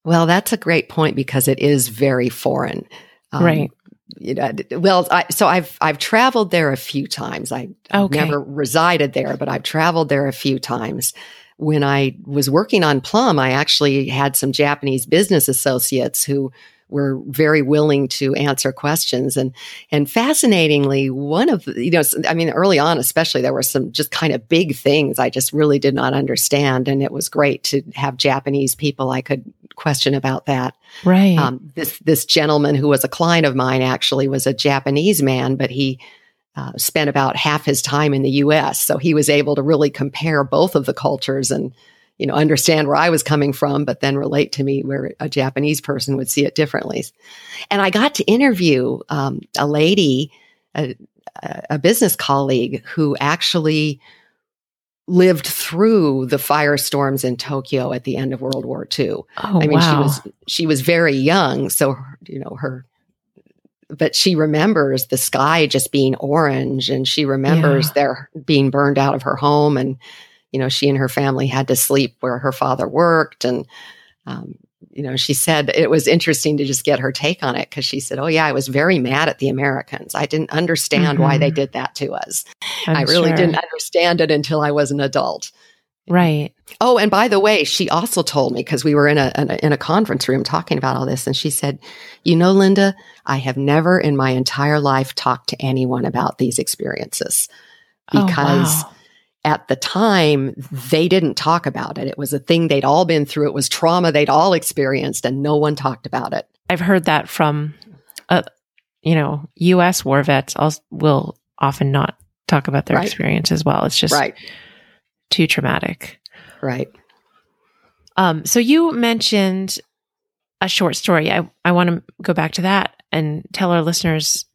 Well, that's a great point because it is very foreign. Um, Right. You know, well, I, so I've I've traveled there a few times. I, I've Okay. never resided there, but I've traveled there a few times. When I was working on Plum, I actually had some Japanese business associates who were very willing to answer questions and and fascinatingly one of the, you know i mean early on especially there were some just kind of big things i just really did not understand and it was great to have japanese people i could question about that Right. um, this this gentleman who was a client of mine actually was a Japanese man, but he uh, spent about half his time in the U.S. So he was able to really compare both of the cultures and you know understand where I was coming from, but then relate to me where a Japanese person would see it differently. And I got to interview um, a lady, a, a business colleague who actually lived through the firestorms in Tokyo at the end of World War II. oh, I mean, wow. she was she was very young, so her- you know her, but she remembers the sky just being orange, and she remembers Yeah. their being burned out of her home, and you know she and her family had to sleep where her father worked, and um, you know she said it was interesting to just get her take on it because she said, "Oh yeah, I was very mad at the Americans. I didn't understand why they Mhm. did that to us. I'm I really sure. didn't understand it until I was an adult." Right. Oh, and by the way, she also told me because we were in a, in a in a conference room talking about all this, and she said, "You know, Linda, I have never in my entire life talked to anyone about these experiences Oh, because wow. At the time, they didn't talk about it. It was a thing they'd all been through. It was trauma they'd all experienced, and no one talked about it. I've heard that from, uh, you know, U.S. war vets also will often not talk about their Right. experience as well. It's just Right, too traumatic. right. Um, so you mentioned a short story. I, I want to go back to that and tell our listeners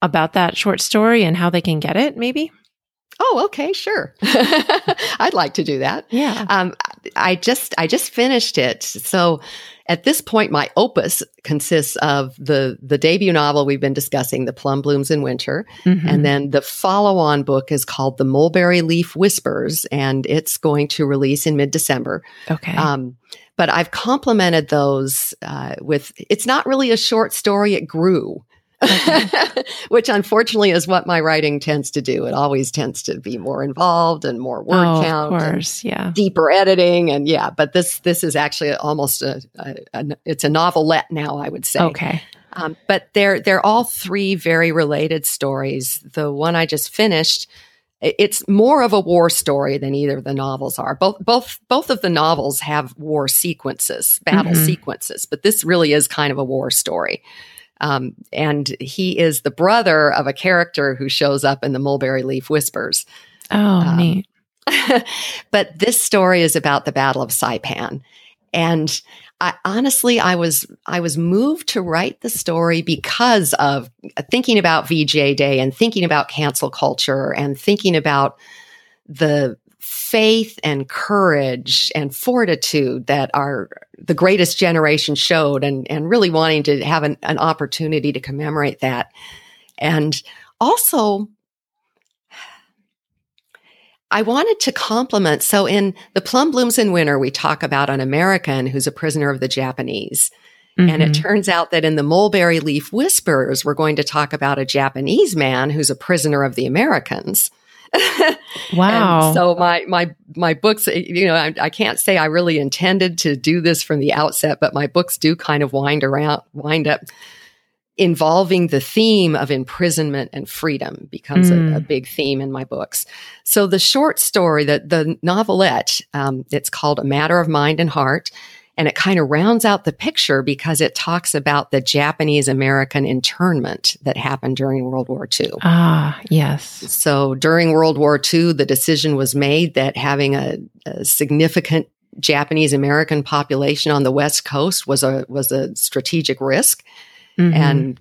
about that short story and how they can get it, maybe. Oh, okay, sure. I'd like to do that. Yeah. Um, I just I just finished it. So at this point, my opus consists of the the debut novel we've been discussing, "The Plum Blooms in Winter," Mhm. and then the follow on book is called "The Mulberry Leaf Whispers," and it's going to release in mid December. okay. Um, but I've complemented those uh, with it's not really a short story; it grew. Which unfortunately is what my writing tends to do. It always tends to be more involved and more word oh, count. of course. Yeah. deeper editing and yeah but this this is actually almost a, a, a it's a novelette now i would say Okay. um, but they're they're all three very related stories the one i just finished it's more of a war story than either of the novels are both both both of the novels have war sequences battle Mhm. sequences but this really is kind of a war story um, and he is the brother of a character who shows up in the mulberry leaf whispers Oh, Um, neat. but this story is about the Battle of Saipan. And I honestly I was I was moved to write the story because of thinking about VJ Day and thinking about cancel culture and thinking about the faith and courage and fortitude that our the greatest generation showed and and really wanting to have an, an opportunity to commemorate that. And also I wanted to complement. So in The Plum Blooms in Winter, we talk about an American who's a prisoner of the Japanese. And it Mhm. turns out that in the Mulberry Leaf Whispers, we're going to talk about a Japanese man who's a prisoner of the Americans. wow. And so my my my books, you know, I, I can't say I really intended to do this from the outset, but my books do kind of wind around, wind up involving the theme of imprisonment and freedom becomes Mm. a, a big theme in my books. So the short story, that the novelette, um, it's called A Matter of Mind and Heart. And it kind of rounds out the picture because it talks about the Japanese American internment that happened during World War II. ah, yes. So during World War II, the decision was made that having a, a significant Japanese American population on the West Coast was a was a strategic risk, Mhm. and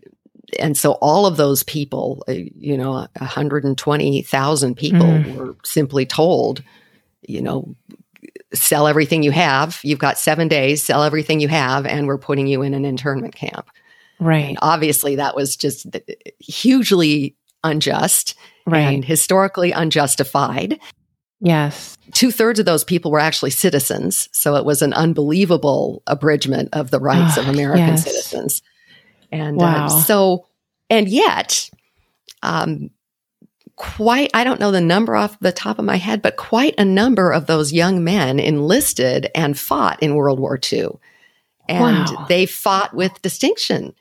and so all of those people, uh, you know, 120,000 people Mm. were simply told, you know, sell everything you have. You've got seven days, sell everything you have, and we're putting you in an internment camp. right. And obviously, that was just hugely unjust Right. and historically unjustified. yes. Two thirds of those people were actually citizens. So it was an unbelievable abridgment of the rights of Ah, American yes. citizens. And Wow. uh, so, and yet, um, quite, I don't know the number off the top of my head, but quite a number of those young men enlisted and fought in World War II. And Wow. they fought with distinction.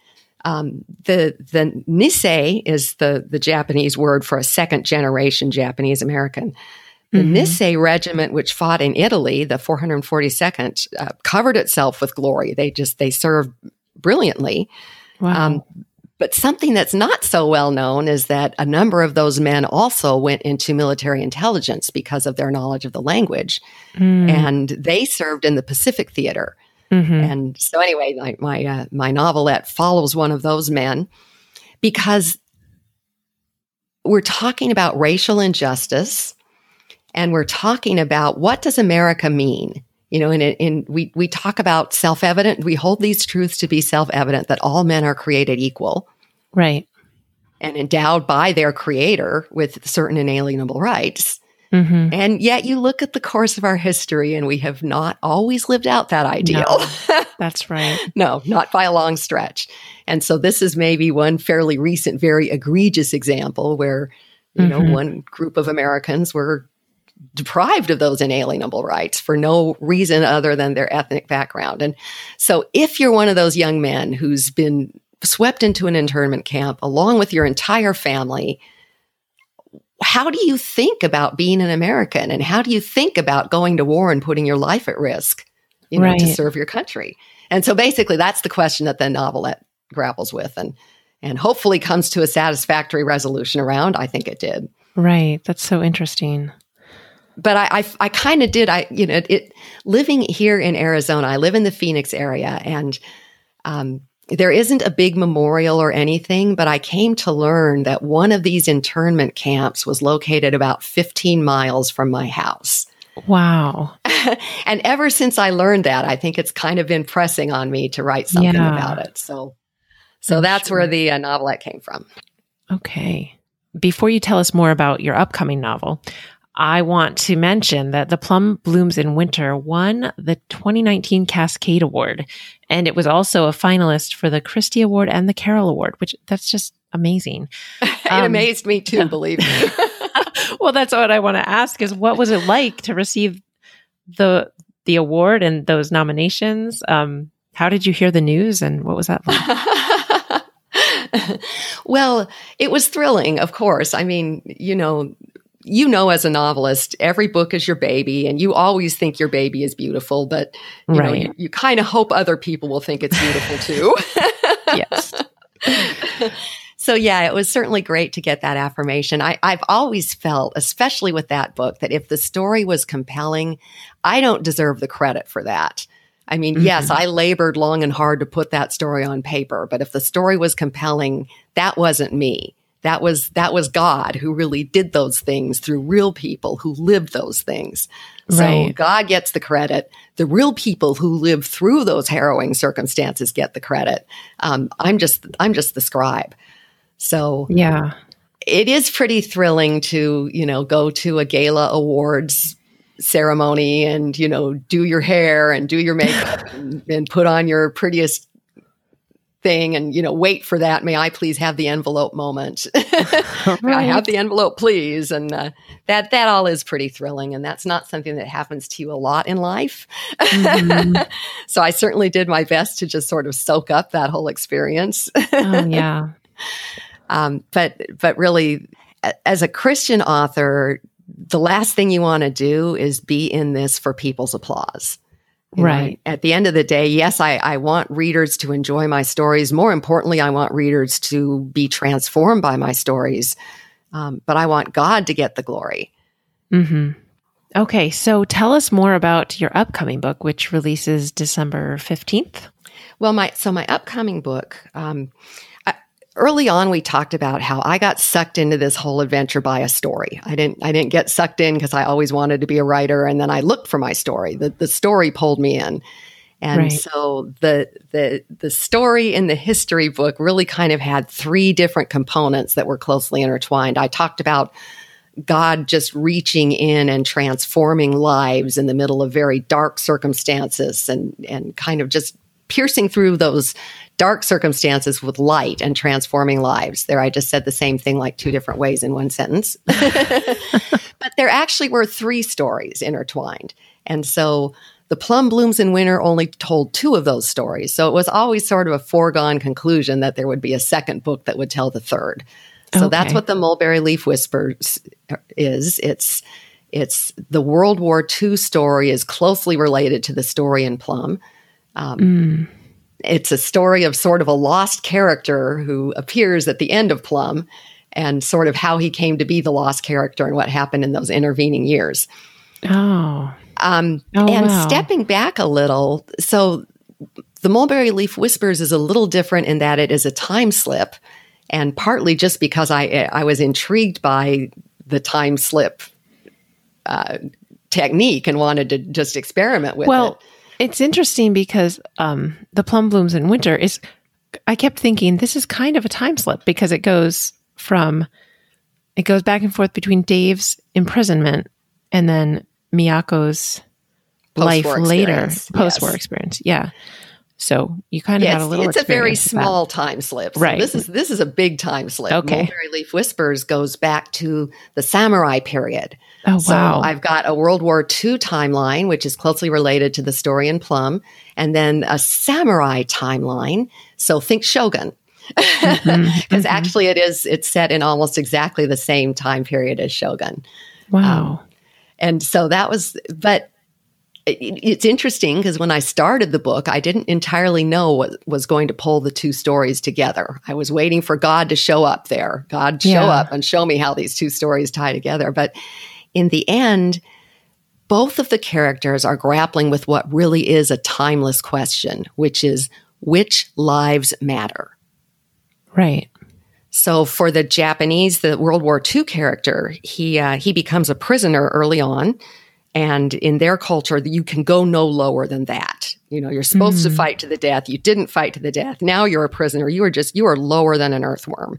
Um, the the Nisei is the the Japanese word for a second generation Japanese American. The Mhm. Nisei regiment, which fought in Italy, the 442nd, uh, covered itself with glory. They just they served brilliantly. Wow. Um, but something that's not so well known is that a number of those men also went into military intelligence because of their knowledge of the language, Mm. and they served in the Pacific Theater. Mhm. And so, anyway, my my, uh, my novelette follows one of those men because we're talking about racial injustice, and we're talking about what does America mean. You know, and, and we we talk about self evident. We hold these truths to be self evident that all men are created equal right. and endowed by their creator with certain inalienable rights. hmm And yet, you look at the course of our history, and we have not always lived out that ideal. That's right. No, not by a long stretch. And so this is maybe one fairly recent, very egregious example where, you know, Mhm. one group of Americans were deprived of those inalienable rights for no reason other than their ethnic background. And so if you're one of those young men who's been swept into an internment camp along with your entire family, how do you think about being an American and how do you think about going to war and putting your life at risk, you know, Right. to serve your country? And so basically that's the question that the novelette grapples with and and hopefully comes to a satisfactory resolution around. I think it did. Right. That's so interesting. But I I, I kind of did I you know it living here in Arizona, I live in the Phoenix area and um there isn't a big memorial or anything, but I came to learn that one of these internment camps was located about 15 miles from my house. Wow. and ever since I learned that, I think it's kind of been pressing on me to write something Yeah. about it. So, so I'm that's sure. where the uh, novelette came from. Okay. Before you tell us more about your upcoming novel, I want to mention that The Plum Blooms in Winter won the 2019 Cascade Award. And it was also a finalist for the Christie Award and the Carol Award, which that's just amazing. it Um, amazed me too, yeah. believe me. well, that's what I want to ask is what was it like to receive the the award and those nominations? Um, how did you hear the news and what was that like? well, it was thrilling, of course. I mean, you know, you know, as a novelist, every book is your baby, and you always think your baby is beautiful, but you know, Right. you, you kind of hope other people will think it's beautiful too. yes. So yeah, it was certainly great to get that affirmation. I, I've always felt, especially with that book, that if the story was compelling, I don't deserve the credit for that. I mean, yes, mm-hmm. I labored long and hard to put that story on paper, but if the story was compelling, that wasn't me. That was that was God who really did those things through real people who lived those things. So Right. God gets the credit. The real people who live through those harrowing circumstances get the credit. Um, I'm just I'm just the scribe. So Yeah. it is pretty thrilling to, you know, go to a gala awards ceremony and, you know, do your hair and do your makeup and, and put on your prettiest thing and, you know, wait for that. May I please have the envelope moment? May I have the envelope, please. And uh, that, that all is pretty thrilling. And that's not something that happens to you a lot in life. Mhm. so I certainly did my best to just sort of soak up that whole experience. oh, yeah. Um, but but really, as a Christian author, the last thing you want to do is be in this for people's applause. You know, Right. at the end of the day, yes, I, I want readers to enjoy my stories. More importantly, I want readers to be transformed by my stories. Um, but I want God to get the glory. hmm Okay, so tell us more about your upcoming book, which releases December 15th. Well, my so my upcoming book. Um, early on, we talked about how I got sucked into this whole adventure by a story. I didn't. I didn't get sucked in because I always wanted to be a writer, and then I looked for my story. The the story pulled me in, and Right. so the the the story in the history book really kind of had three different components that were closely intertwined. I talked about God just reaching in and transforming lives in the middle of very dark circumstances and, and kind of just piercing through those dark circumstances with light and transforming lives. There, I just said the same thing like two different ways in one sentence. but there actually were three stories intertwined. And so the Plum Blooms in Winter only told two of those stories. So it was always sort of a foregone conclusion that there would be a second book that would tell the third. So that's what the Mulberry Leaf Whispers is. It's it's the World War II story is closely related to the story in Plum. Um, Mm. It's a story of sort of a lost character who appears at the end of Plum, and sort of how he came to be the lost character and what happened in those intervening years. Oh, Um, Oh, and wow. stepping back a little, so the Mulberry Leaf Whispers is a little different in that it is a time slip, and partly just because I I was intrigued by the time slip uh, technique and wanted to just experiment with well, it. It's interesting because um, the plum blooms in winter is. I kept thinking this is kind of a time slip because it goes from it goes back and forth between Dave's imprisonment and then Miyako's life Post-war later, post war yes. experience. Yeah. So you kind of Yeah, had a little. it's a very with that. small time slip. So Right. This is this is a big time slip. Okay. Mulberry Leaf Whispers goes back to the samurai period. Oh So wow! I've got a World War II timeline, which is closely related to the story in Plum, and then a samurai timeline. So think Shogun. because mm-hmm. mm-hmm. actually it is it's set in almost exactly the same time period as Shogun. Wow. Um, and so that was, but it's interesting because when I started the book, I didn't entirely know what was going to pull the two stories together. I was waiting for God to show up there, God show yeah. up and show me how these two stories tie together. But in the end, both of the characters are grappling with what really is a timeless question, which is which lives matter? Right. So for the Japanese, the World War II character, he uh, he becomes a prisoner early on and in their culture, you can go no lower than that. You know, you're supposed mm. to fight to the death. You didn't fight to the death. Now you're a prisoner. You are just, you are lower than an earthworm.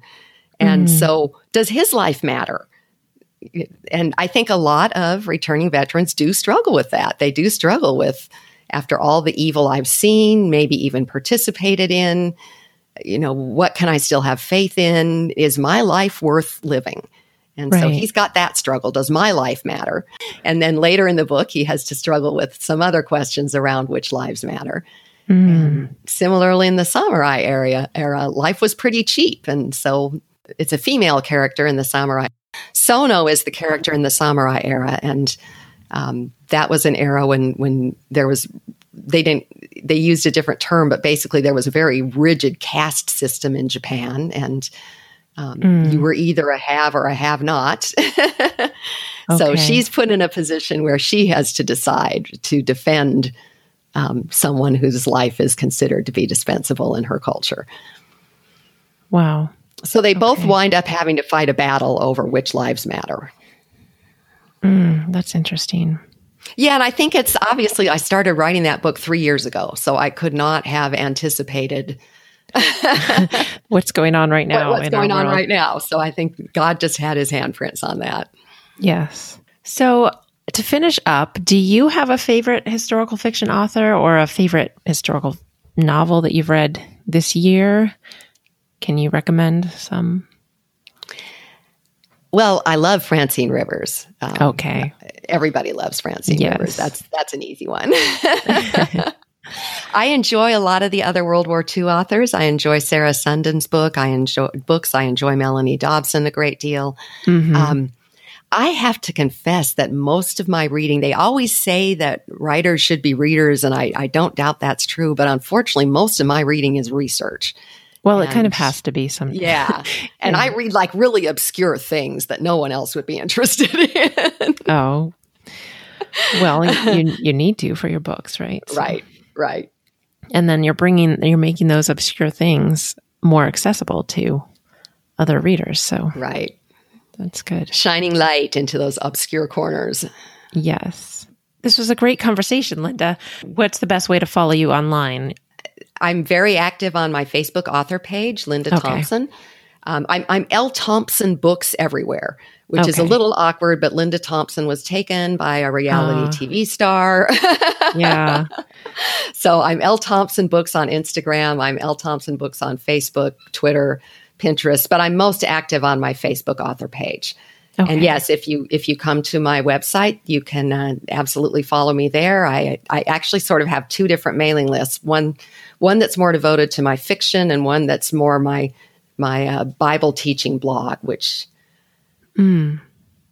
And mm. so, does his life matter? And I think a lot of returning veterans do struggle with that. They do struggle with, after all the evil I've seen, maybe even participated in, you know, what can I still have faith in? Is my life worth living? And right. so he's got that struggle. Does my life matter? And then later in the book, he has to struggle with some other questions around which lives matter. Mm. similarly, in the samurai area era, life was pretty cheap. And so it's a female character in the samurai. Sono is the character in the samurai era. And um, that was an era when, when there was, they didn't, they used a different term, but basically there was a very rigid caste system in Japan. And um, mm. You were either a have or a have not. okay. So she's put in a position where she has to decide to defend um, someone whose life is considered to be dispensable in her culture. Wow. So they okay. both wind up having to fight a battle over which lives matter. Mm, that's interesting. Yeah, and I think it's obviously I started writing that book three years ago, so I could not have anticipated what's going on right now. What, what's going on right now. So I think God just had his handprints on that. Yes. So to finish up, do you have a favorite historical fiction author or a favorite historical novel that you've read this year? Can you recommend some? Well, I love Francine Rivers. Um, okay. Everybody loves Francine yes. Rivers. That's that's an easy one. I enjoy a lot of the other World War II authors. I enjoy Sarah Sundin's book. I enjoy books. I enjoy Melanie Dobson a great deal. Mm-hmm. Um, I have to confess that most of my reading, they always say that writers should be readers, and I, I don't doubt that's true. But unfortunately, most of my reading is research. Well, and, it kind of has to be some. Yeah. And I read like really obscure things that no one else would be interested in. oh. Well, you, you need to for your books, right? So. Right. Right. And then you're bringing, you're making those obscure things more accessible to other readers. So, right. That's good. Shining light into those obscure corners. Yes. This was a great conversation, Linda. What's the best way to follow you online? I'm very active on my Facebook author page, Linda okay. Thompson. Um, I'm, I'm L. Thompson Books everywhere which okay. is a little awkward, but Linda Thompson was taken by a reality uh, TV star. yeah. So I'm L Thompson Books on Instagram. I'm L Thompson Books on Facebook, Twitter, Pinterest, but I'm most active on my Facebook author page. Okay. And yes, if you if you come to my website, you can uh, absolutely follow me there. I I actually sort of have two different mailing lists. One one that's more devoted to my fiction, and one that's more my my uh, Bible teaching blog, which mm.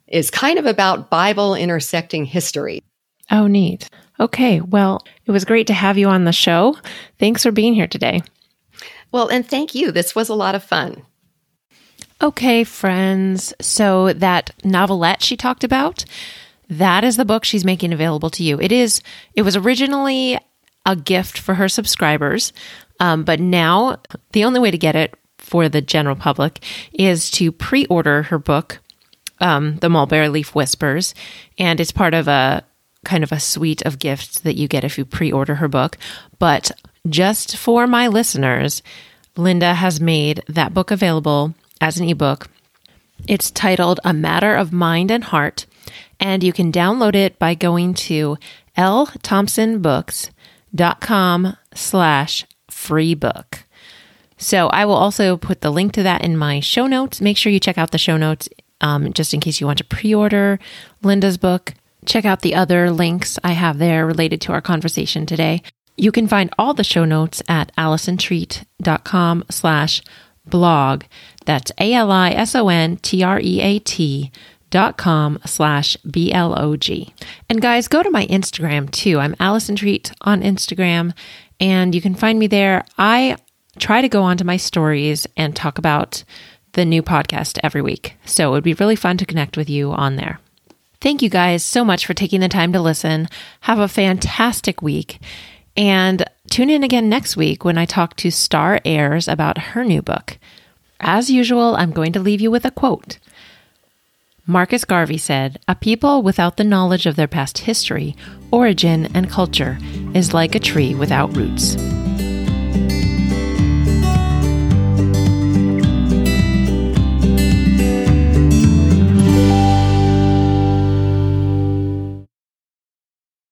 is kind of about Bible intersecting history. Oh, neat. Okay. Well, it was great to have you on the show. Thanks for being here today. Well, and thank you. This was a lot of fun. Okay, friends. So, that novelette she talked about, that is the book she's making available to you. It is, it was originally a gift for her subscribers, um, but now the only way to get it for the general public is to pre order her book um, the Mulberry Leaf Whispers, and it's part of a kind of a suite of gifts that you get if you pre order her book. But just for my listeners, Linda has made that book available as an ebook. It's titled A Matter of Mind and Heart, and you can download it by going to lthompsonbooks.com slash free book. So I will also put the link to that in my show notes. Make sure you check out the show notes um, just in case you want to pre order Linda's book. Check out the other links I have there related to our conversation today. You can find all the show notes at allisontreat.com slash blog. That's A L I S O N T R E A T dot com slash B-L-O-G. And guys, go to my Instagram too. I'm Allison Treat on Instagram and you can find me there. I try to go onto my stories and talk about the new podcast every week. So it would be really fun to connect with you on there. Thank you guys so much for taking the time to listen. Have a fantastic week. And tune in again next week when I talk to Star Ayres about her new book. As usual, I'm going to leave you with a quote. Marcus Garvey said, A people without the knowledge of their past history, origin, and culture is like a tree without roots.